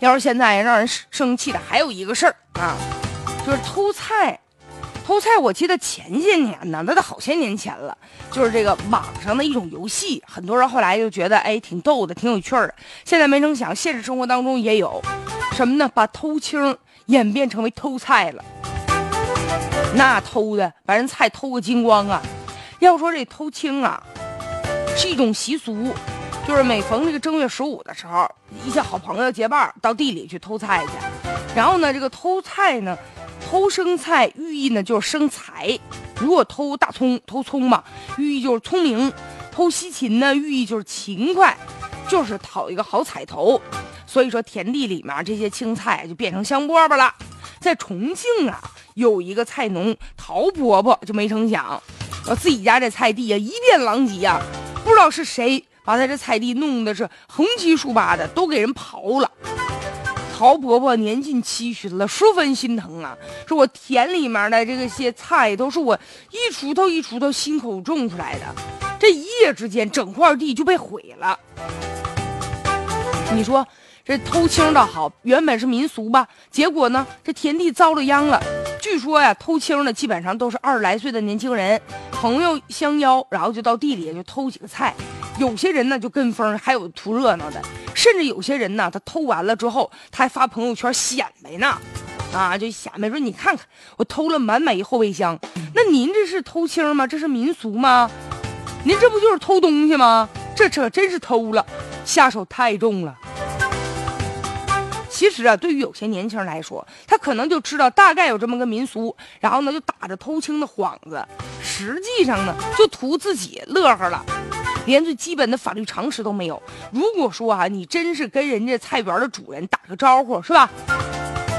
要是现在让人生气的还有一个事儿啊，就是偷菜。偷菜，我记得前些年呢，那都好些年前了，就是这个网上的一种游戏，很多人后来就觉得哎挺逗的，挺有趣的。现在没成想，现实生活当中也有，什么呢？把偷青演变成为偷菜了。那偷的把人菜偷个精光啊！要说这偷青啊，是一种习俗，就是每逢这个正月十五的时候，一些好朋友结伴到地里去偷菜去。然后呢，这个偷菜呢，偷生菜寓意呢就是生财；如果偷大葱、偷葱嘛，寓意就是聪明；偷西芹呢，寓意就是勤快，就是讨一个好彩头。所以说，田地里面这些青菜就变成香饽饽了。在重庆啊，有一个菜农陶伯伯，就没成想，呃，自己家这菜地啊一片狼藉啊，不知道是谁把他这菜地弄得是横七竖八的，都给人刨了。曹伯伯年近七旬了，十分心疼啊，说我田里面的这个些菜都是我一锄头一锄头辛苦种出来的，这一夜之间整块地就被毁了。你说？这偷青倒好，原本是民俗吧，结果呢，这田地遭了殃了。据说呀，偷青的基本上都是二十来岁的年轻人，朋友相邀，然后就到地里就偷几个菜。有些人呢就跟风，还有图热闹的，甚至有些人呢，他偷完了之后，他还发朋友圈显摆呢，啊，就显摆说你看看我偷了满满一后备箱。那您这是偷青吗？这是民俗吗？您这不就是偷东西吗？这这真是偷了，下手太重了。其实啊，对于有些年轻人来说，他可能就知道大概有这么个民俗，然后呢就打着偷青的幌子，实际上呢就图自己乐呵了，连最基本的法律常识都没有。如果说啊，你真是跟人家菜园的主人打个招呼，是吧？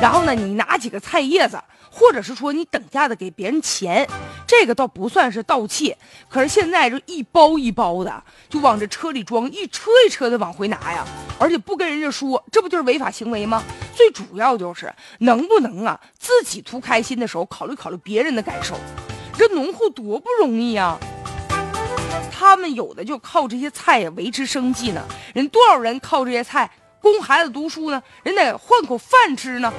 然后呢，你拿几个菜叶子，或者是说你等价的给别人钱，这个倒不算是盗窃。可是现在就一包一包的就往这车里装，一车一车的往回拿呀，而且不跟人家说，这不就是违法行为吗？最主要就是能不能啊，自己图开心的时候考虑考虑别人的感受。这农户多不容易呀，他们有的就靠这些菜呀维持生计呢，人多少人靠这些菜。供孩子读书呢，人得换口饭吃呢，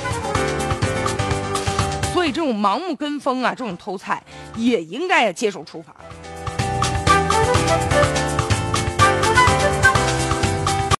所以这种盲目跟风啊，这种偷菜也应该接受处罚。